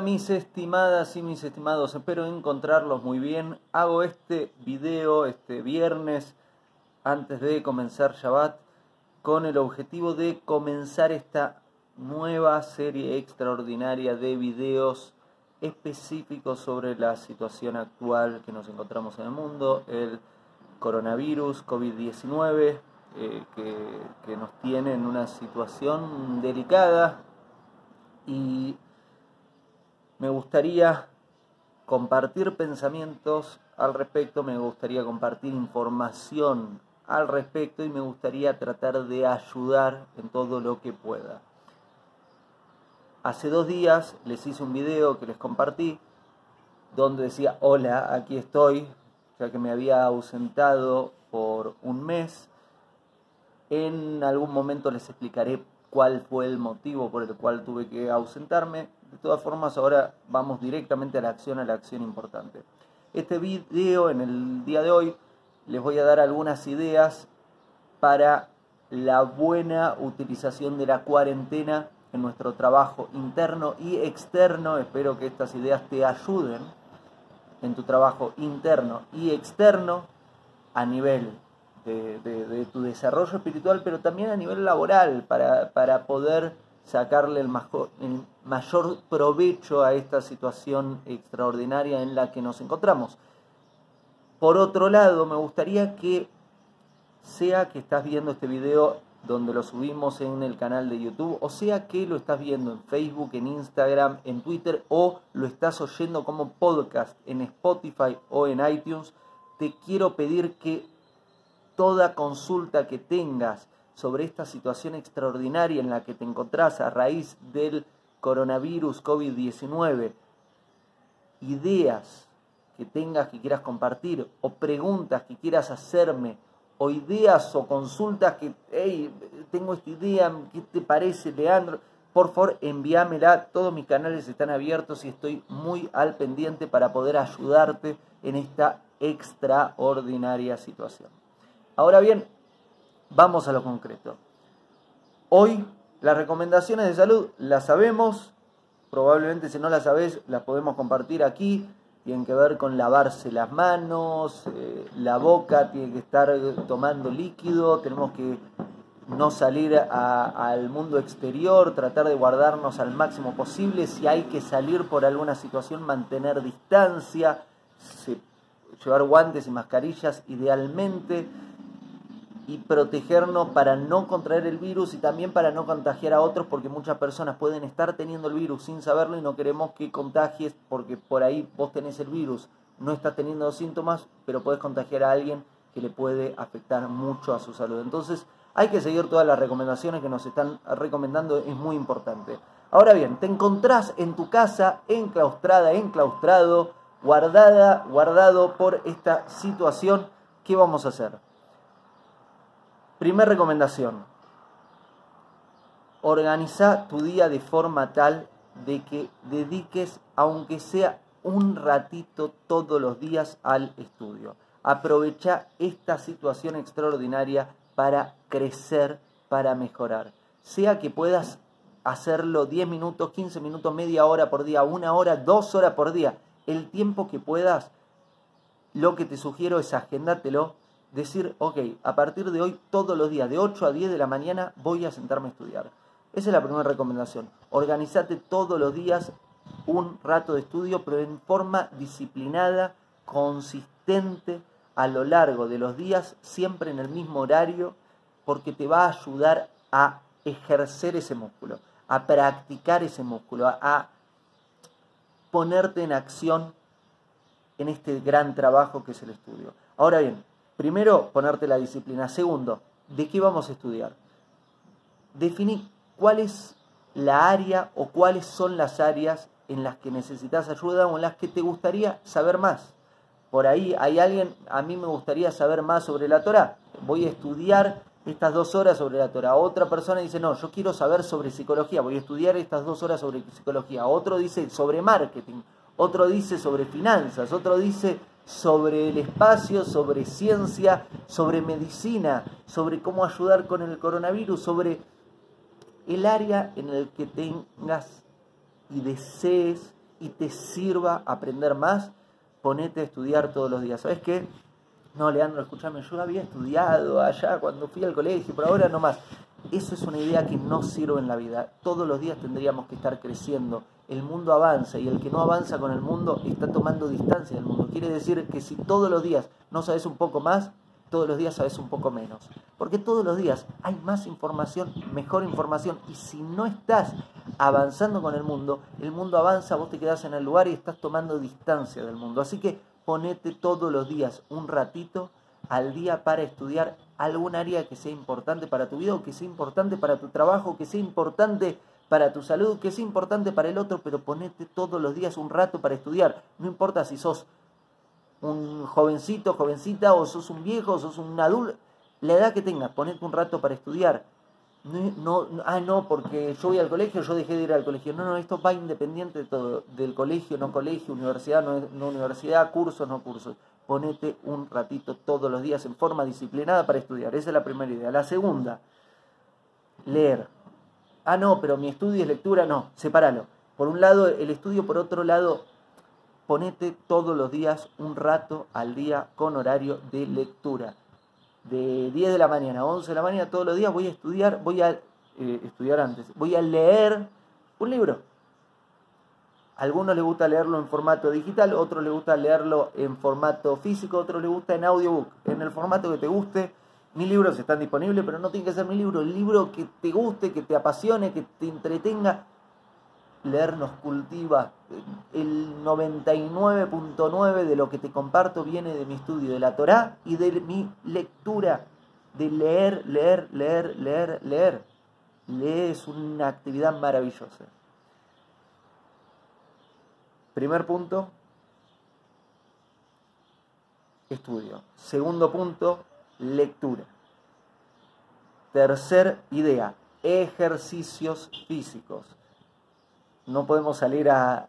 mis estimadas y mis estimados, espero encontrarlos muy bien. Hago este video este viernes antes de comenzar Shabbat con el objetivo de comenzar esta nueva serie extraordinaria de videos específicos sobre la situación actual que nos encontramos en el mundo, el coronavirus, COVID-19, eh, que, que nos tiene en una situación delicada y me gustaría compartir pensamientos al respecto, me gustaría compartir información al respecto y me gustaría tratar de ayudar en todo lo que pueda. Hace dos días les hice un video que les compartí donde decía, hola, aquí estoy, ya que me había ausentado por un mes. En algún momento les explicaré cuál fue el motivo por el cual tuve que ausentarme de todas formas, ahora vamos directamente a la acción, a la acción importante. Este video, en el día de hoy, les voy a dar algunas ideas para la buena utilización de la cuarentena en nuestro trabajo interno y externo. Espero que estas ideas te ayuden en tu trabajo interno y externo a nivel de, tu desarrollo espiritual, pero también a nivel laboral, para, para poder sacarle el, mayor provecho a esta situación extraordinaria en la que nos encontramos. Por otro lado, me gustaría que sea que estás viendo este video donde lo subimos en el canal de YouTube, o sea que lo estás viendo en Facebook, en Instagram, en Twitter, o lo estás oyendo como podcast en Spotify o en iTunes, te quiero pedir que toda consulta que tengas sobre esta situación extraordinaria en la que te encontrás a raíz del coronavirus COVID-19, ideas que tengas que quieras compartir o preguntas que quieras hacerme o ideas o consultas que, hey, tengo esta idea, ¿qué te parece, Leandro? Por favor, envíamela. Todos mis canales están abiertos y estoy muy al pendiente para poder ayudarte en esta extraordinaria situación. Ahora bien, Vamos a lo concreto. Hoy las recomendaciones de salud las sabemos, probablemente si no las sabes las podemos compartir aquí, tienen que ver con lavarse las manos, eh, la boca tiene que estar tomando líquido, tenemos que no salir al mundo exterior, tratar de guardarnos al máximo posible, si hay que salir por alguna situación, mantener distancia, llevar guantes y mascarillas idealmente y protegernos para no contraer el virus y también para no contagiar a otros porque muchas personas pueden estar teniendo el virus sin saberlo y no queremos que contagies porque por ahí vos tenés el virus, no estás teniendo síntomas, pero puedes contagiar a alguien que le puede afectar mucho a su salud. Entonces hay que seguir todas las recomendaciones que nos están recomendando, es muy importante. Ahora bien, te encontrás en tu casa enclaustrada, enclaustrado, guardada, guardado por esta situación, ¿qué vamos a hacer? Primer recomendación. Organiza tu día de forma tal de que dediques, aunque sea un ratito todos los días, al estudio. Aprovecha esta situación extraordinaria para crecer, para mejorar. Sea que puedas hacerlo 10 minutos, 15 minutos, media hora por día, una hora, dos horas por día. El tiempo que puedas, lo que te sugiero es agendatelo decir, ok, a partir de hoy, todos los días, de 8 a 10 de la mañana, voy a sentarme a estudiar. Esa es la primera recomendación. Organizate todos los días un rato de estudio, pero en forma disciplinada, consistente, a lo largo de los días, siempre en el mismo horario, porque te va a ayudar a ejercer ese músculo, a practicar ese músculo, a ponerte en acción en este gran trabajo que es el estudio. Ahora bien, Primero, ponerte la disciplina. Segundo, ¿de qué vamos a estudiar? Definir cuál es la área o cuáles son las áreas en las que necesitas ayuda o en las que te gustaría saber más. Por ahí hay alguien, a mí me gustaría saber más sobre la Torah. Voy a estudiar estas dos horas sobre la Torah. Otra persona dice, no, yo quiero saber sobre psicología. Voy a estudiar estas dos horas sobre psicología. Otro dice sobre marketing. Otro dice sobre finanzas. Otro dice sobre el espacio, sobre ciencia, sobre medicina, sobre cómo ayudar con el coronavirus, sobre el área en el que tengas y desees y te sirva aprender más, ponete a estudiar todos los días. ¿Sabes qué? No, Leandro, escúchame, yo había estudiado allá cuando fui al colegio, pero ahora no más. Eso es una idea que no sirve en la vida. Todos los días tendríamos que estar creciendo. El mundo avanza y el que no avanza con el mundo está tomando distancia del mundo. Quiere decir que si todos los días no sabes un poco más, todos los días sabes un poco menos. Porque todos los días hay más información, mejor información. Y si no estás avanzando con el mundo, el mundo avanza, vos te quedás en el lugar y estás tomando distancia del mundo. Así que ponete todos los días un ratito al día para estudiar algún área que sea importante para tu vida o que sea importante para tu trabajo, que sea importante para tu salud, que sea importante para el otro, pero ponete todos los días un rato para estudiar. No importa si sos un jovencito, jovencita, o sos un viejo, o sos un adulto, la edad que tengas, ponete un rato para estudiar. No, no, ah, no, porque yo voy al colegio, yo dejé de ir al colegio. No, no, esto va independiente de todo, del colegio, no colegio, universidad, no, no universidad, cursos, no cursos. Ponete un ratito todos los días en forma disciplinada para estudiar. Esa es la primera idea. La segunda, leer. Ah, no, pero mi estudio es lectura, no, sepáralo. Por un lado el estudio, por otro lado, ponete todos los días un rato al día con horario de lectura de 10 de la mañana a 11 de la mañana todos los días voy a estudiar, voy a eh, estudiar antes, voy a leer un libro. Algunos les gusta leerlo en formato digital, otros les gusta leerlo en formato físico, otros les gusta en audiobook, en el formato que te guste. Mis libros están disponibles, pero no tiene que ser mi libro, el libro que te guste, que te apasione, que te entretenga leer nos cultiva. El 99.9 de lo que te comparto viene de mi estudio de la Torá y de mi lectura, de leer, leer, leer, leer, leer. Leer es una actividad maravillosa. Primer punto, estudio. Segundo punto, lectura. Tercer idea, ejercicios físicos no podemos salir a,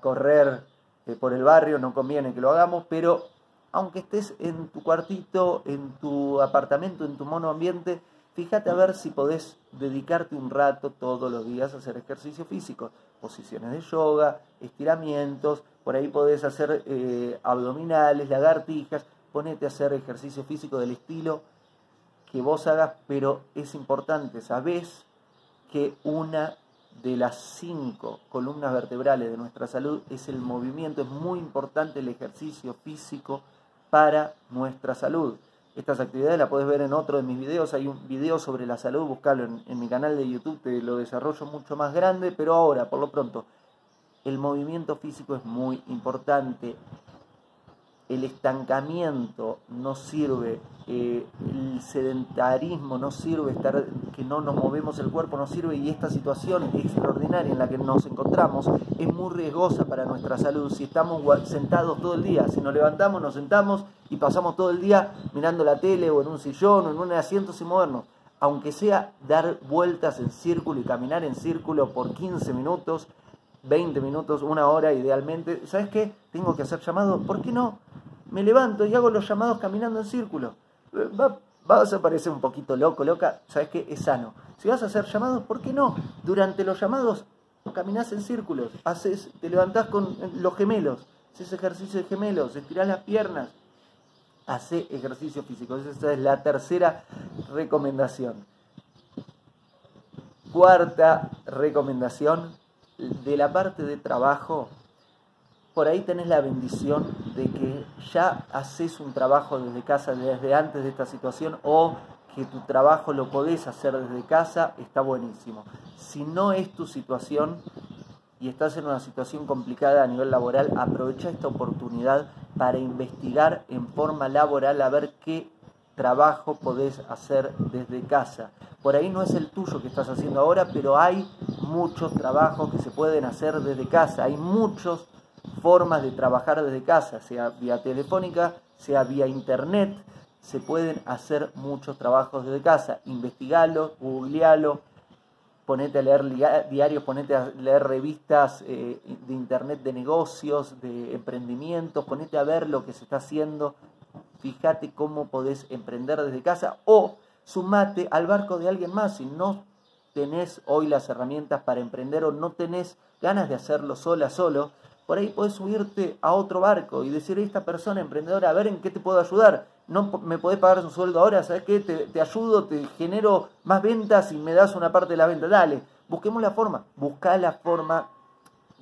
correr eh, por el barrio, no conviene que lo hagamos, pero aunque estés en tu cuartito, en tu apartamento, en tu mono ambiente, fíjate a ver si podés dedicarte un rato todos los días a hacer ejercicio físico, posiciones de yoga, estiramientos, por ahí podés hacer eh, abdominales, lagartijas, ponete a hacer ejercicio físico del estilo que vos hagas, pero es importante, sabés que una de las cinco columnas vertebrales de nuestra salud es el movimiento, es muy importante el ejercicio físico para nuestra salud. Estas actividades las puedes ver en otro de mis videos, hay un video sobre la salud, buscarlo en, en mi canal de YouTube, te lo desarrollo mucho más grande, pero ahora, por lo pronto, el movimiento físico es muy importante el estancamiento no sirve, eh, el sedentarismo no sirve, estar que no nos movemos el cuerpo no sirve y esta situación extraordinaria en la que nos encontramos es muy riesgosa para nuestra salud. Si estamos sentados todo el día, si nos levantamos, nos sentamos y pasamos todo el día mirando la tele o en un sillón o en un asiento sin movernos, aunque sea dar vueltas en círculo y caminar en círculo por 15 minutos, 20 minutos, una hora idealmente, ¿sabes qué? Tengo que hacer llamados, ¿por qué no? me levanto y hago los llamados caminando en círculo. Va, vas a parecer un poquito loco, loca, sabes que es sano. Si vas a hacer llamados, ¿por qué no? Durante los llamados caminás en círculos, haces, te levantás con los gemelos, haces ejercicio de gemelos, estirás las piernas, hace ejercicio físico. Esa es la tercera recomendación. Cuarta recomendación, de la parte de trabajo, por ahí tenés la bendición de que ya haces un trabajo desde casa desde antes de esta situación o que tu trabajo lo podés hacer desde casa, está buenísimo. Si no es tu situación y estás en una situación complicada a nivel laboral, aprovecha esta oportunidad para investigar en forma laboral a ver qué trabajo podés hacer desde casa. Por ahí no es el tuyo que estás haciendo ahora, pero hay muchos trabajos que se pueden hacer desde casa. Hay muchos formas de trabajar desde casa, sea vía telefónica, sea vía internet. Se pueden hacer muchos trabajos desde casa. Investigalo, googlealo, ponete a leer diarios, ponete a leer revistas eh, de internet de negocios, de emprendimientos, ponete a ver lo que se está haciendo. Fíjate cómo podés emprender desde casa o sumate al barco de alguien más. Si no tenés hoy las herramientas para emprender o no tenés ganas de hacerlo sola, solo, por ahí puedes subirte a otro barco y decir a esta persona emprendedora, a ver en qué te puedo ayudar. No me podés pagar un sueldo ahora, ¿sabes qué? Te, te ayudo, te genero más ventas y me das una parte de la venta. Dale, busquemos la forma. Busca la forma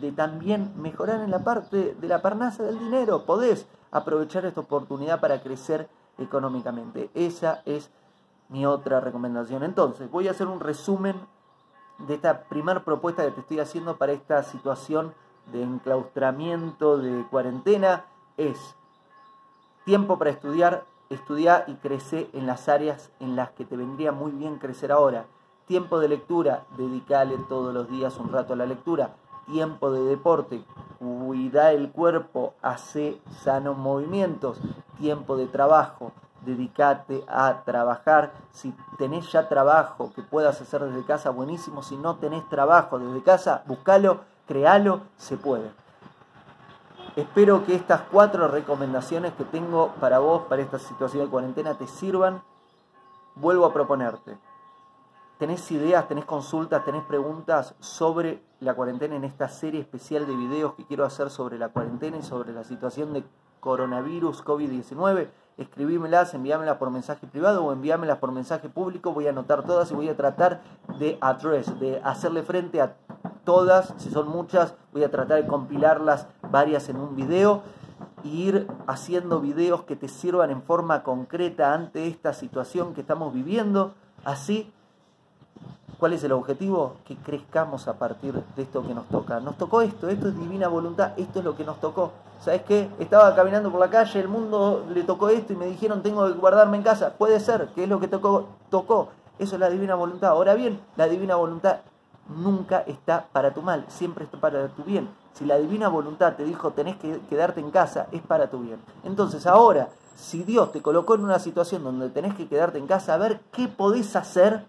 de también mejorar en la parte de la parnasa del dinero. Podés aprovechar esta oportunidad para crecer económicamente. Esa es mi otra recomendación. Entonces, voy a hacer un resumen de esta primera propuesta que te estoy haciendo para esta situación de enclaustramiento, de cuarentena. Es tiempo para estudiar, estudiar y crecer en las áreas en las que te vendría muy bien crecer ahora. Tiempo de lectura, dedicale todos los días un rato a la lectura tiempo de deporte, cuida el cuerpo, hace sanos movimientos, tiempo de trabajo, dedícate a trabajar. Si tenés ya trabajo que puedas hacer desde casa, buenísimo. Si no tenés trabajo desde casa, búscalo, créalo, se puede. Espero que estas cuatro recomendaciones que tengo para vos, para esta situación de cuarentena, te sirvan. Vuelvo a proponerte tenés ideas, tenés consultas, tenés preguntas sobre la cuarentena en esta serie especial de videos que quiero hacer sobre la cuarentena y sobre la situación de coronavirus COVID-19, escribímelas, envíamelas por mensaje privado o envíamelas por mensaje público, voy a anotar todas y voy a tratar de address, de hacerle frente a todas, si son muchas, voy a tratar de compilarlas varias en un video e ir haciendo videos que te sirvan en forma concreta ante esta situación que estamos viviendo, así ¿Cuál es el objetivo? Que crezcamos a partir de esto que nos toca. Nos tocó esto, esto es divina voluntad, esto es lo que nos tocó. ¿Sabes qué? Estaba caminando por la calle, el mundo le tocó esto y me dijeron tengo que guardarme en casa. Puede ser, que es lo que tocó, tocó. Eso es la divina voluntad. Ahora bien, la divina voluntad nunca está para tu mal, siempre está para tu bien. Si la divina voluntad te dijo tenés que quedarte en casa, es para tu bien. Entonces ahora, si Dios te colocó en una situación donde tenés que quedarte en casa, a ver qué podés hacer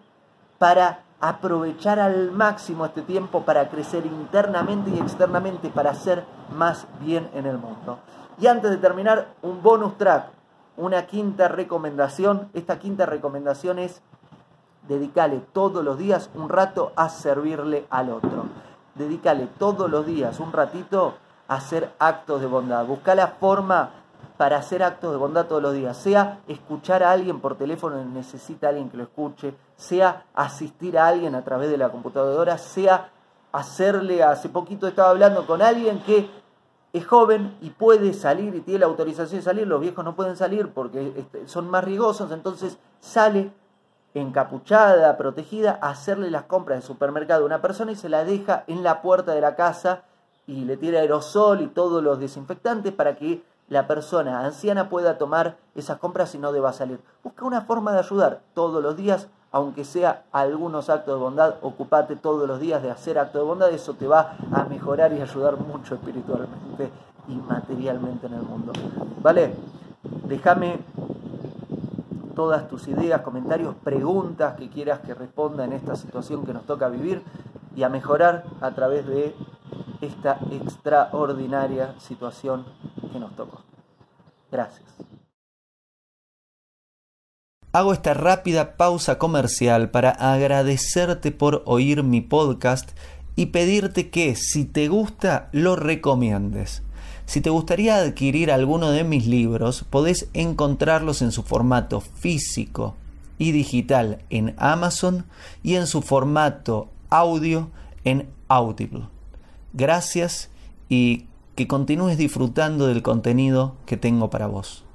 para aprovechar al máximo este tiempo para crecer internamente y externamente, para hacer más bien en el mundo. Y antes de terminar, un bonus track, una quinta recomendación. Esta quinta recomendación es dedicarle todos los días un rato a servirle al otro. Dedícale todos los días un ratito a hacer actos de bondad. Busca la forma para hacer actos de bondad todos los días, sea escuchar a alguien por teléfono necesita a alguien que lo escuche, sea asistir a alguien a través de la computadora, sea hacerle, hace poquito estaba hablando con alguien que es joven y puede salir y tiene la autorización de salir, los viejos no pueden salir porque este, son más rigosos, entonces sale encapuchada, protegida, a hacerle las compras de supermercado a una persona y se la deja en la puerta de la casa y le tira aerosol y todos los desinfectantes para que la persona anciana pueda tomar esas compras y no deba salir. Busca una forma de ayudar todos los días, aunque sea algunos actos de bondad, ocupate todos los días de hacer actos de bondad, eso te va a mejorar y ayudar mucho espiritualmente y materialmente en el mundo. ¿Vale? Déjame todas tus ideas, comentarios, preguntas que quieras que responda en esta situación que nos toca vivir y a mejorar a través de esta extraordinaria situación que nos tocó. Gracias. Hago esta rápida pausa comercial para agradecerte por oír mi podcast y pedirte que si te gusta lo recomiendes. Si te gustaría adquirir alguno de mis libros, podés encontrarlos en su formato físico y digital en Amazon y en su formato audio en Audible. Gracias y que continúes disfrutando del contenido que tengo para vos.